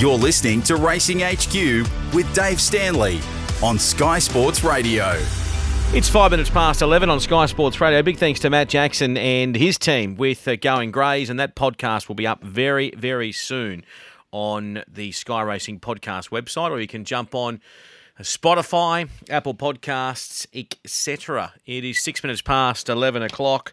You're listening to Racing HQ with Dave Stanley on Sky Sports Radio. It's five minutes past 11 on Sky Sports Radio. Big thanks to Matt Jackson and his team with uh, Going Greys, and that podcast will be up very, very soon on the Sky Racing Podcast website, or you can jump on Spotify, Apple Podcasts, etc. It is six minutes past 11 o'clock.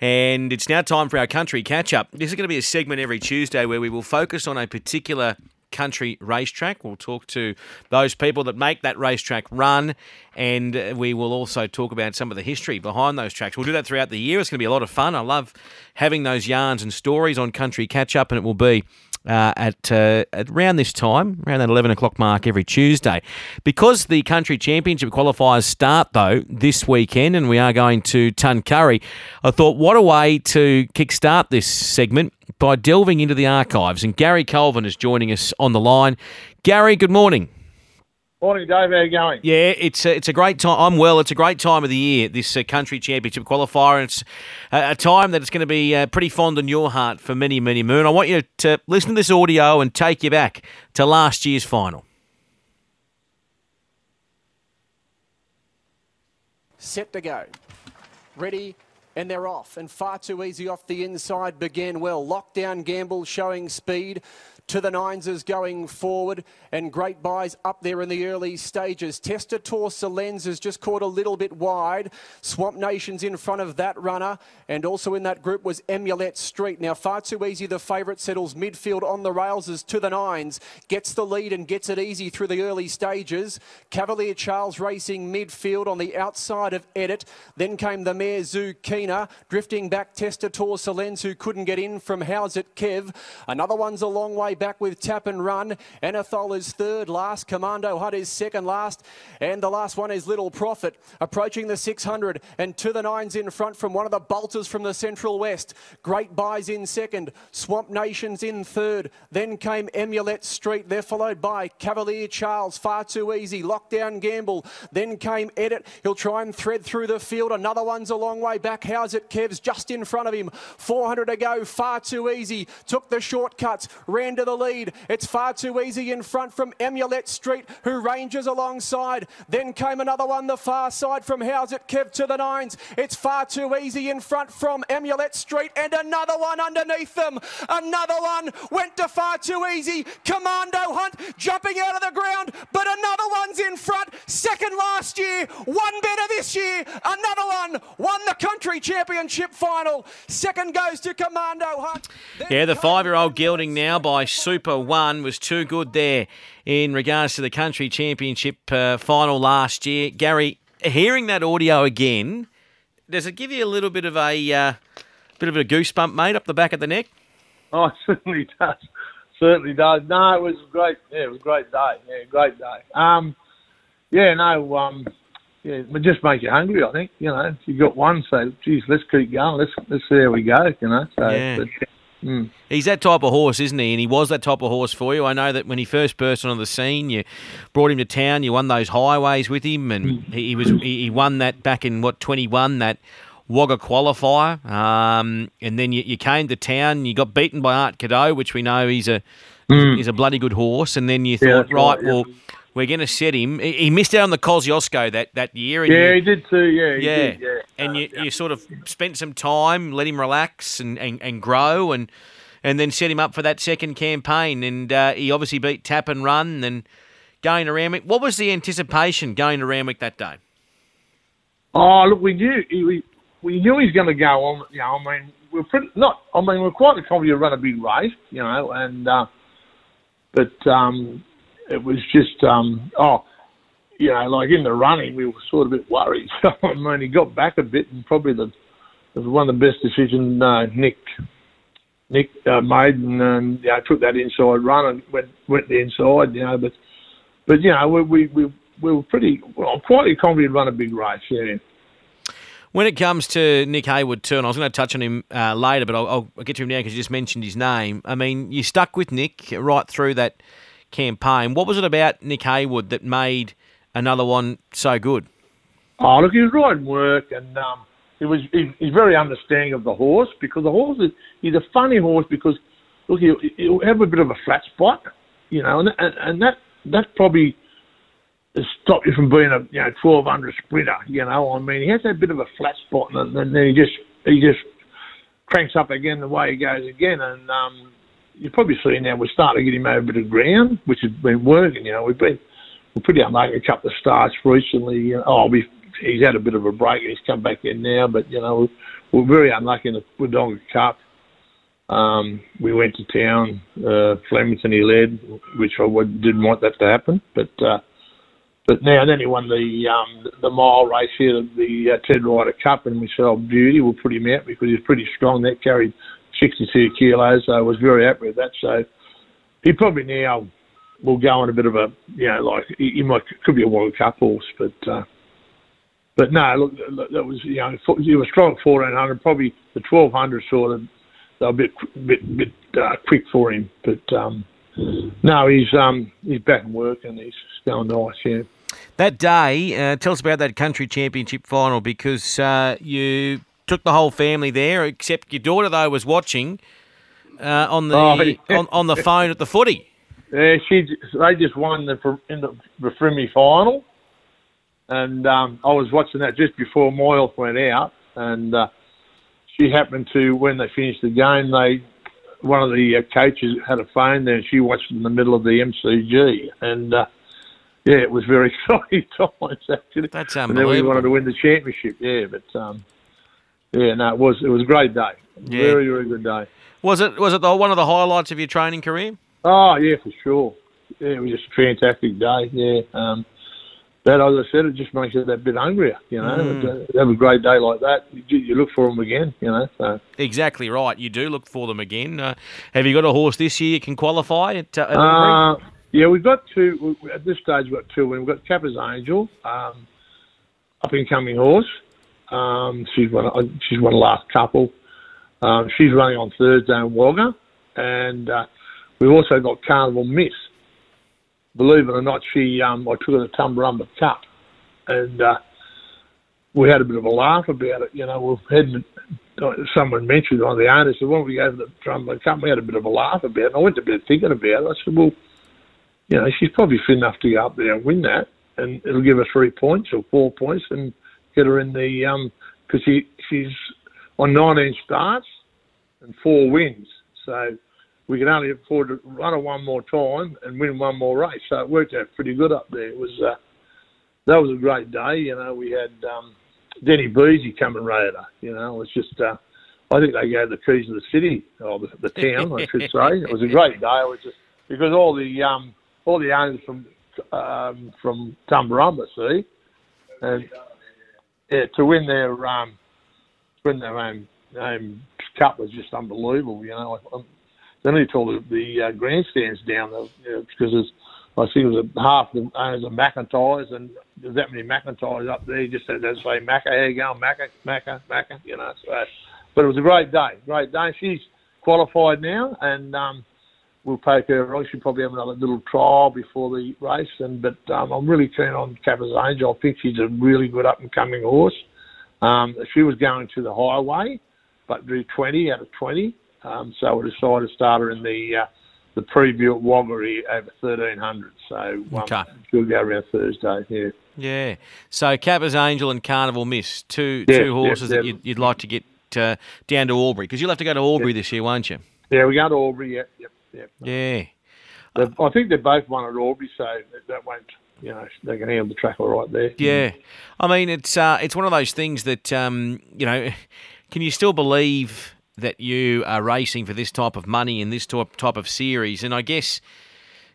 And it's now time for our country catch up. This is going to be a segment every Tuesday where we will focus on a particular country racetrack. We'll talk to those people that make that racetrack run, and we will also talk about some of the history behind those tracks. We'll do that throughout the year. It's going to be a lot of fun. I love having those yarns and stories on Country Catch Up, and it will be uh, at, uh, at around this time, around that 11 o'clock mark every Tuesday. Because the Country Championship qualifiers start, though, this weekend, and we are going to Tuncurry, I thought, what a way to kickstart this segment by delving into the archives. And Gary Colvin is joining us on the line. Gary, good morning. Morning, Dave. How are you going? Yeah, it's a, it's a great time. I'm well. It's a great time of the year, this uh, country championship qualifier. And it's a, a time that it's going to be uh, pretty fond in your heart for many, many moon. I want you to listen to this audio and take you back to last year's final. Set to go. Ready, and they're off. And far too easy off the inside began well. Lockdown Gamble showing speed to the Nineses going forward and great buys up there in the early stages. Testator Salens has just caught a little bit wide. Swamp Nation's in front of that runner and also in that group was Emulet Street. Now far too easy the favourite settles midfield on the rails as to the Nines. Gets the lead and gets it easy through the early stages. Cavalier Charles racing midfield on the outside of Edit. Then came the mare Zucchina. Drifting back Testator Salens who couldn't get in from How's It Kev. Another one's a long way back with Tap and Run. Anathol is third last. Commando Hut is second last. And the last one is Little Profit. Approaching the 600 and to the nines in front from one of the bolters from the Central West. Great buys in second. Swamp Nations in third. Then came Emulet Street. They're followed by Cavalier Charles. Far too easy. Lockdown Gamble. Then came Edit. He'll try and thread through the field. Another one's a long way back. How's it? Kev's just in front of him. 400 to go. Far too easy. Took the shortcuts. Ran to the lead. It's far too easy in front from Emulet Street, who ranges alongside. Then came another one the far side from How's It Kev to the nines. It's far too easy in front from Emulet Street, and another one underneath them. Another one went to far too easy. Commando Hunt jumping out of the ground, but another one's in front. Second last year, one better this year. Another one won the country championship final. Second goes to Commando Hunt. Then Yeah, the five year old gelding now by Super One was too good there in regards to the country championship uh, final last year. Gary, hearing that audio again, does it give you a little bit of a uh, bit of a goosebump, mate, up the back of the neck? Oh, it certainly does. Certainly does. No, it was great. Yeah, it was a great day. Yeah, great day. Um, yeah, no, um, yeah, it just make you hungry. I think you know, if you got one, so geez, let's keep going. Let's let's see how we go. You know, so Yeah. but, mm. He's that type of horse, isn't he? And he was that type of horse for you. I know that when he first burst onto the scene, you brought him to town. You won those highways with him, and he, he was he, he won that back in what twenty one that Wagga qualifier. Um, and then you, you came to town. You got beaten by Art Cadeau, which we know he's a he's a bloody good horse. And then you thought, that's right, right, yeah. well, we're going to set him. He, missed out on the Kosciuszko that that year. And yeah, you- he did too. Yeah, he yeah. did, yeah. And Uh, you, yeah. you sort of spent some time, let him relax and, and, and grow and and then set him up for that second campaign. And uh, he obviously beat Tap and Run and going to Randwick. What was the anticipation going to Randwick that day? Oh, look, we knew he, we, we knew he was going to go on. You know, I mean, we're pretty not. I mean, we're quite confident to run a big race. You know, and uh, but um, it was just um, oh, you know, like in the running, we were sort of a bit worried. So I mean, he got back a bit, and probably the it was one of the best decisions uh, Nick Nick uh, made, and um, you know, took that inside run and went went the inside. You know, but but you know, we we we, we were pretty well, quite confident run a big race. Yeah. When it comes to Nick Heywood too, and I was going to touch on him uh, later, but I'll, I'll get to him now because you just mentioned his name. I mean, you stuck with Nick right through that campaign. What was it about Nick Heywood that made another one so good? Oh, look, he was riding work, and um, he was he, he's very understanding of the horse because the horse is he's a funny horse because look, he'll, he'll have a bit of a flat spot, you know, and and, and that that probably has stopped you from being a you know twelve hundred sprinter. You know, I mean, he has that bit of a flat spot, and then he just he just cranks up again the way he goes again, and um, you probably see now we're starting to get him over a bit of ground, which has been working. You know, we've been we're pretty unlucky a couple of starts recently. You know, oh, we he's had a bit of a break and he's come back in now, but you know we're very unlucky in the Wodonga Cup. Um, we went to town. Uh, Flemington he led, which I didn't want that to happen, but uh, but now then he won the um, the mile race here, the uh, Ted Ryder Cup, and we said, "Oh, beauty, we'll put him out because he's pretty strong." That carried 62 kilos, so I was very happy with that. So he probably now will go on a bit of a, you know, like he, he might could be a World Cup horse, but uh, but no, look, that was you know he was strong at 1400, probably the 1200 sort of they're a bit bit bit uh, quick for him, but um, no, he's um he's back in work and he's going nice, yeah. That day, uh, tell us about that country championship final because uh, you took the whole family there, except your daughter though was watching uh, on the oh, on, on, the phone at the footy. Yeah, she they just won the in the, the Frimmy final, and um, I was watching that just before Moyle went out, and uh, she happened to when they finished the game, they one of the uh, coaches had a phone there, and she watched in the middle of the MCG, and. Uh, yeah, it was very exciting times actually. That's unbelievable. And then we wanted to win the championship. Yeah, but um, yeah, no, it was it was a great day. Yeah. Very very good day. Was it was it the, one of the highlights of your training career? Oh yeah, for sure. Yeah, it was just a fantastic day. Yeah. Um, that, as I said, it just makes you that bit hungrier. You know, mm. have a great day like that, you, you, look for them again. You know, so. exactly right. You do look for them again. Uh, have you got a horse this year you can qualify at? at uh, yeah, we've got two. At this stage, we've got two. We've got Kappa's Angel, um, up and coming horse. Um, she's won. Uh, she's won the last couple. Um, she's running on Thursday in Wagga, and uh, we've also got Carnival Miss. Believe it or not, she um, I took her to Tumbarumba Cup, and uh, we had a bit of a laugh about it. You know, we've had someone mentioned on the owner said, "Why don't we go to the Tumbarumba Cup?" We had a bit of a laugh about it. And I went to bed thinking about it. I said, "Well, you know, she's probably fit enough to go up there and win that, and it'll give her three points or four points, and get her in the um because she she's on 19 starts and four wins, so we can only afford to run her one more time and win one more race. So it worked out pretty good up there. It was uh, that was a great day. You know, we had um, Danny Beasley come and ride her. You know, it was just. Uh, I think they gave the keys to the city or the, the town, I should say. It was a great day. It was just because all the um, all the owners from um, from Tumbarumba, see, and yeah, to win their um, win their own, own cup was just unbelievable. You know, then he told the, the uh, grandstands down there you know, because I think it was a half the owners of McIntyres and there's that many McIntyres up there. He just said they say Macca, how you going, Macca, Macca, Macca, you know. So, but it was a great day, great day. She's qualified now and. um we'll take her. I should probably have another little trial before the race. And but um, I'm really keen on Kappa's Angel. I think she's a really good up and coming horse. Um, she was going to the highway, but drew 20 out of 20. Um, so we decided to start her in the uh, the preview at Waggery over 1300. So um, okay. she'll go around Thursday. Yeah. Yeah. So Kappa's Angel and Carnival Miss, two yeah, two horses yeah, that you'd, you'd, like to get uh, down to Albury because you'll have to go to Albury this year, won't you? Yeah, we go to Albury. Yep, yep. Yeah. Yeah. I think they're both won at Albury, so that won't you know they can handle the track all right there. Yeah, I mean it's uh, it's one of those things that um, you know, can you still believe that you are racing for this type of money in this type type of series? And I guess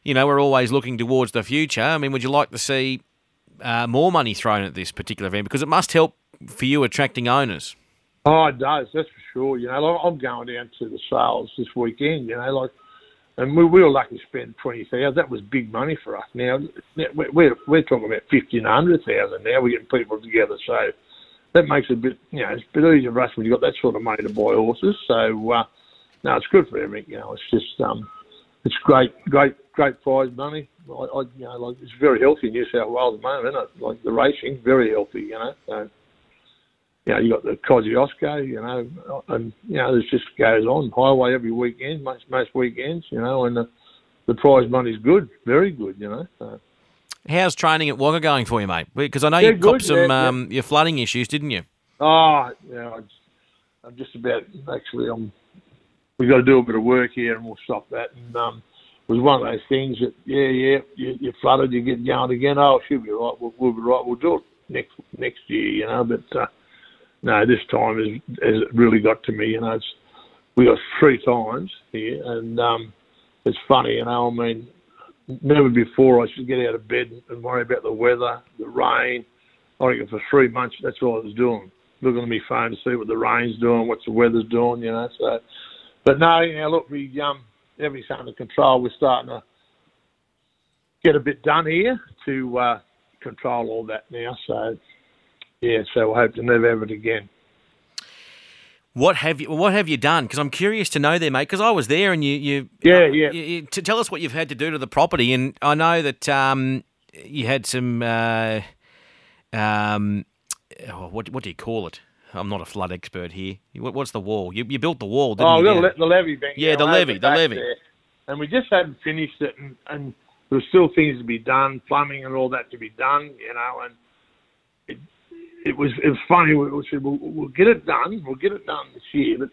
you know we're always looking towards the future. I mean, would you like to see uh, more money thrown at this particular event because it must help for you attracting owners? Oh, it does. That's for sure. You know, like I'm going down to the sales this weekend. You know, like and we, we were lucky to spend twenty thousand. That was big money for us. Now we're we're talking about fifteen hundred thousand. Now we're getting people together, so that makes it a bit you know it's a bit easier for us when you have got that sort of money to buy horses. So uh, no, it's good for everything. You know, it's just um, it's great, great, great prize money. I, I you know like it's very healthy in New South Wales at the moment, isn't it? Like the racing, very healthy. You know, so you know, you got the Kosciuszko, you know, and you know, this just goes on highway every weekend, most most weekends, you know, and the the prize money's good, very good. You know. So. How's training at Wagga going for you, mate? Because I know Yeah, you copped some yeah, um, your flooding issues, didn't you? Oh, yeah, I'm just about actually. I'm. We got to do a bit of work here, and we'll stop that. And um, it was one of those things that, yeah, yeah, you, you flooded, you get going again. Oh, she'll be right. We'll, we'll be right. We'll do it next next year, you know. But uh, no, this time has has really got to me. You know, it's we got three times here, and um, it's funny, you know. I mean, never before I should get out of bed and worry about the weather, the rain. I reckon for three months that's all I was doing, looking at my phone to see what the rain's doing, what the weather's doing, you know. So, but no, you know, look, we um, everything's under control. We're starting to get a bit done here to uh, control all that now. So, yeah, so I hope to never have it again. What have you What have you done? Because I'm curious to know there, mate. Because I was there, and you, you Yeah, uh, yeah. You, you- to tell us what you've had to do to the property, and I know that um, you had some. Uh, um, oh, what what do you call it? I'm not a flood expert here. What, what's the wall? You, you built the wall, didn't Oh, you? le- the levee bank. Yeah, the levee, the there. And we just hadn't finished it, and, and there were still things to be done, plumbing and all that to be done, you know. And it was it was funny. We we said we'll, we'll get it done. We'll get it done this year, but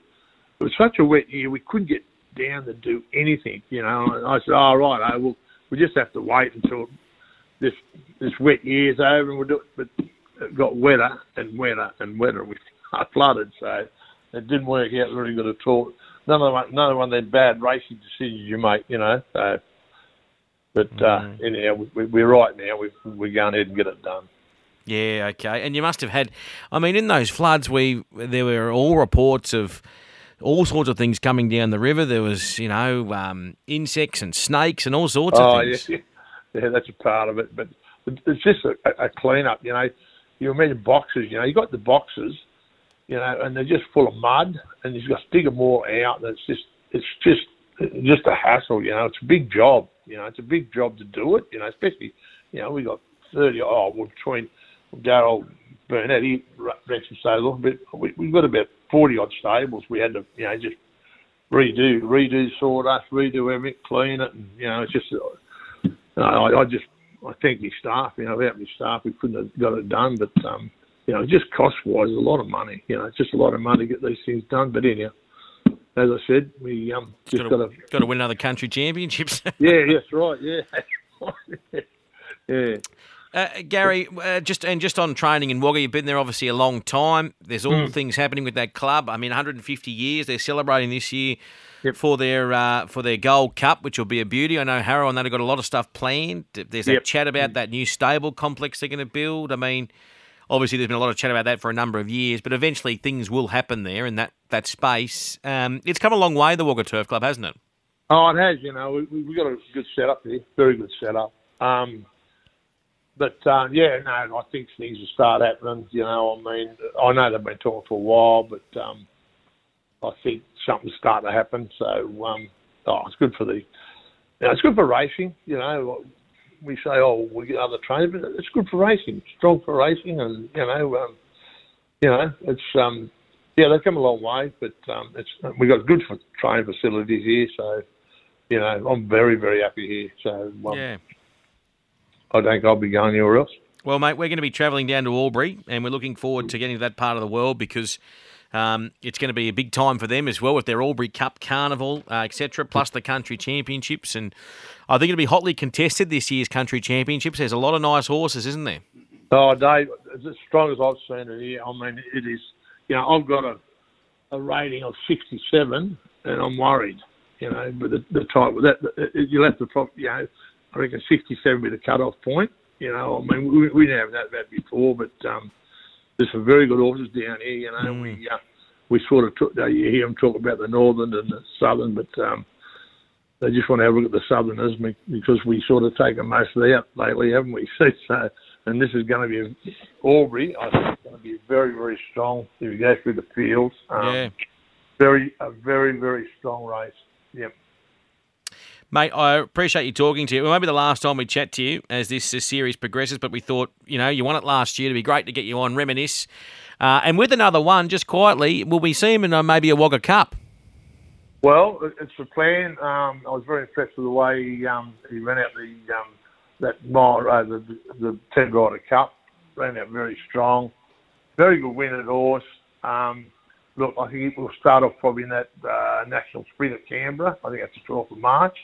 it was such a wet year. We couldn't get down to do anything, you know. And I said, "Oh right, oh, well, we just have to wait until this this wet year's over, and we'll do it." But it got wetter and wetter and wetter. We flooded, so it didn't work out very good at all. None of them, none of one of them bad racing decisions you make, you know. So, but uh, anyhow, we, we, we're right now. We we're going ahead and get it done. Yeah, okay. And you must have had, I mean, in those floods, we there were all reports of all sorts of things coming down the river. There was, you know, um, insects and snakes and all sorts of Oh things. yeah, yeah, that's a part of it. But it's just a, a clean up, you know. You imagine boxes, you know. You got the boxes, you know, and they're just full of mud, and you've got to dig them all out. And it's just, it's just, just a hassle, you know. It's a big job, you know. It's a big job to do it, you know. Especially, you know, we got thirty. Oh, well, between Daryl Burnett, he rents and stables, but we we got about forty odd stables. We had to, you know, just redo, redo sawdust, redo everything, clean it, and you know, it's just. Uh, I, I just, I thank my staff. You know, without my staff, we couldn't have got it done. But um, you know, just cost wise, a lot of money. You know, it's just a lot of money to get these things done. But anyhow, as I said, we um just Got to, got to win another country championships. Yeah, yes, right. Yeah, yeah. Uh, Gary, uh, just and just on training in Wagga, you've been there obviously a long time. There's all things happening with that club. I mean, 150 years. They're celebrating this year Yep. for their uh, for their Gold Cup, which will be a beauty. I know Harrow and that have got a lot of stuff planned. There's that Yep. chat about that new stable complex they're going to build. I mean, obviously there's been a lot of chat about that for a number of years, but eventually things will happen there in that that space. Um, it's come a long way, the Wagga Turf Club, hasn't it? Oh, it has. You know, we we we got a good setup here, very good setup. Um, but uh, yeah, no, I think things will start happening. You know, I mean, I know they've been talking for a while, but um, I think something's starting to happen. So, um, oh, it's good for the, you know, it's good for racing. You know, we say, oh, we get other trainers, but it's good for racing, strong for racing, and you know, um, you know, it's um, yeah, they've come a long way, but um, it's we've got good for training facilities here, so you know, I'm very, very happy here. So um, Yeah. I don't think I'll be going anywhere else. Well, mate, we're going to be travelling down to Albury, and we're looking forward to getting to that part of the world because um, it's going to be a big time for them as well with their Albury Cup Carnival, uh, etc., plus the country championships. And I think it'll be hotly contested this year's country championships. There's a lot of nice horses, isn't there? Oh, Dave, it's as strong as I've seen it here. I mean, it is. You know, I've got a a rating of 67, and I'm worried. You know, but the, the type that that- you'll have to you know, I reckon 67 be the cut-off point. You know, I mean, we, we didn't have that, that before, but um, there's some very good horses down here. You know, we uh, we sort of took, uh, you hear them talk about the northern and the southern, but um, they just want to have a look at the southerners be- because we sort of taken most of that lately, haven't we? So, and this is going to be Albury. I think it's going to be very, very strong if you go through the fields. Um, yeah. Very, a very, very strong race. Yep. Mate, I appreciate you talking to you. It be the last time we chat to you as this uh, series progresses, but we thought, you know, you won it last year. It'd be great to get you on, reminisce. Uh, and with another one, just quietly, will we see him in uh, maybe a Wagga Cup? Well, it's the plan. Um, I was very impressed with the way he, um, he ran out the um, that mile, uh, the the Ted Ryder Cup. Ran out very strong. Very good win at horse. Um, look, I think we'll start off probably in that uh, national sprint at Canberra. I think that's the 12th of March.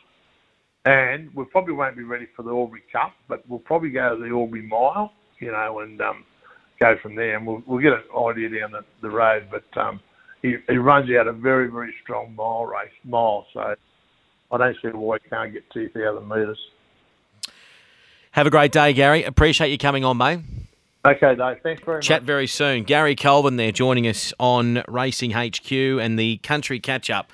And we probably won't be ready for the Albury Cup, but we'll probably go to the Albury Mile, you know, and um, go from there. And we'll, we'll get an idea down the, the road. But um, he, he runs out a very, very strong mile race, mile. So I don't see why he can't get 2,000 metres. Have a great day, Gary. Appreciate you coming on, mate. Okay, Dave. Thanks very much. Chat much. very soon. Gary Colvin there joining us on Racing HQ and the Country Catch Up.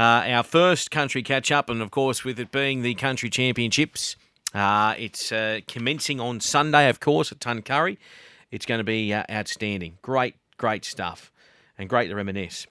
Uh, our first Country Catch Up, and of course, with it being the Country Championships, uh, it's uh, commencing on Sunday, of course, at Tuncurry. It's going to be uh, outstanding. Great, great stuff, and great to reminisce.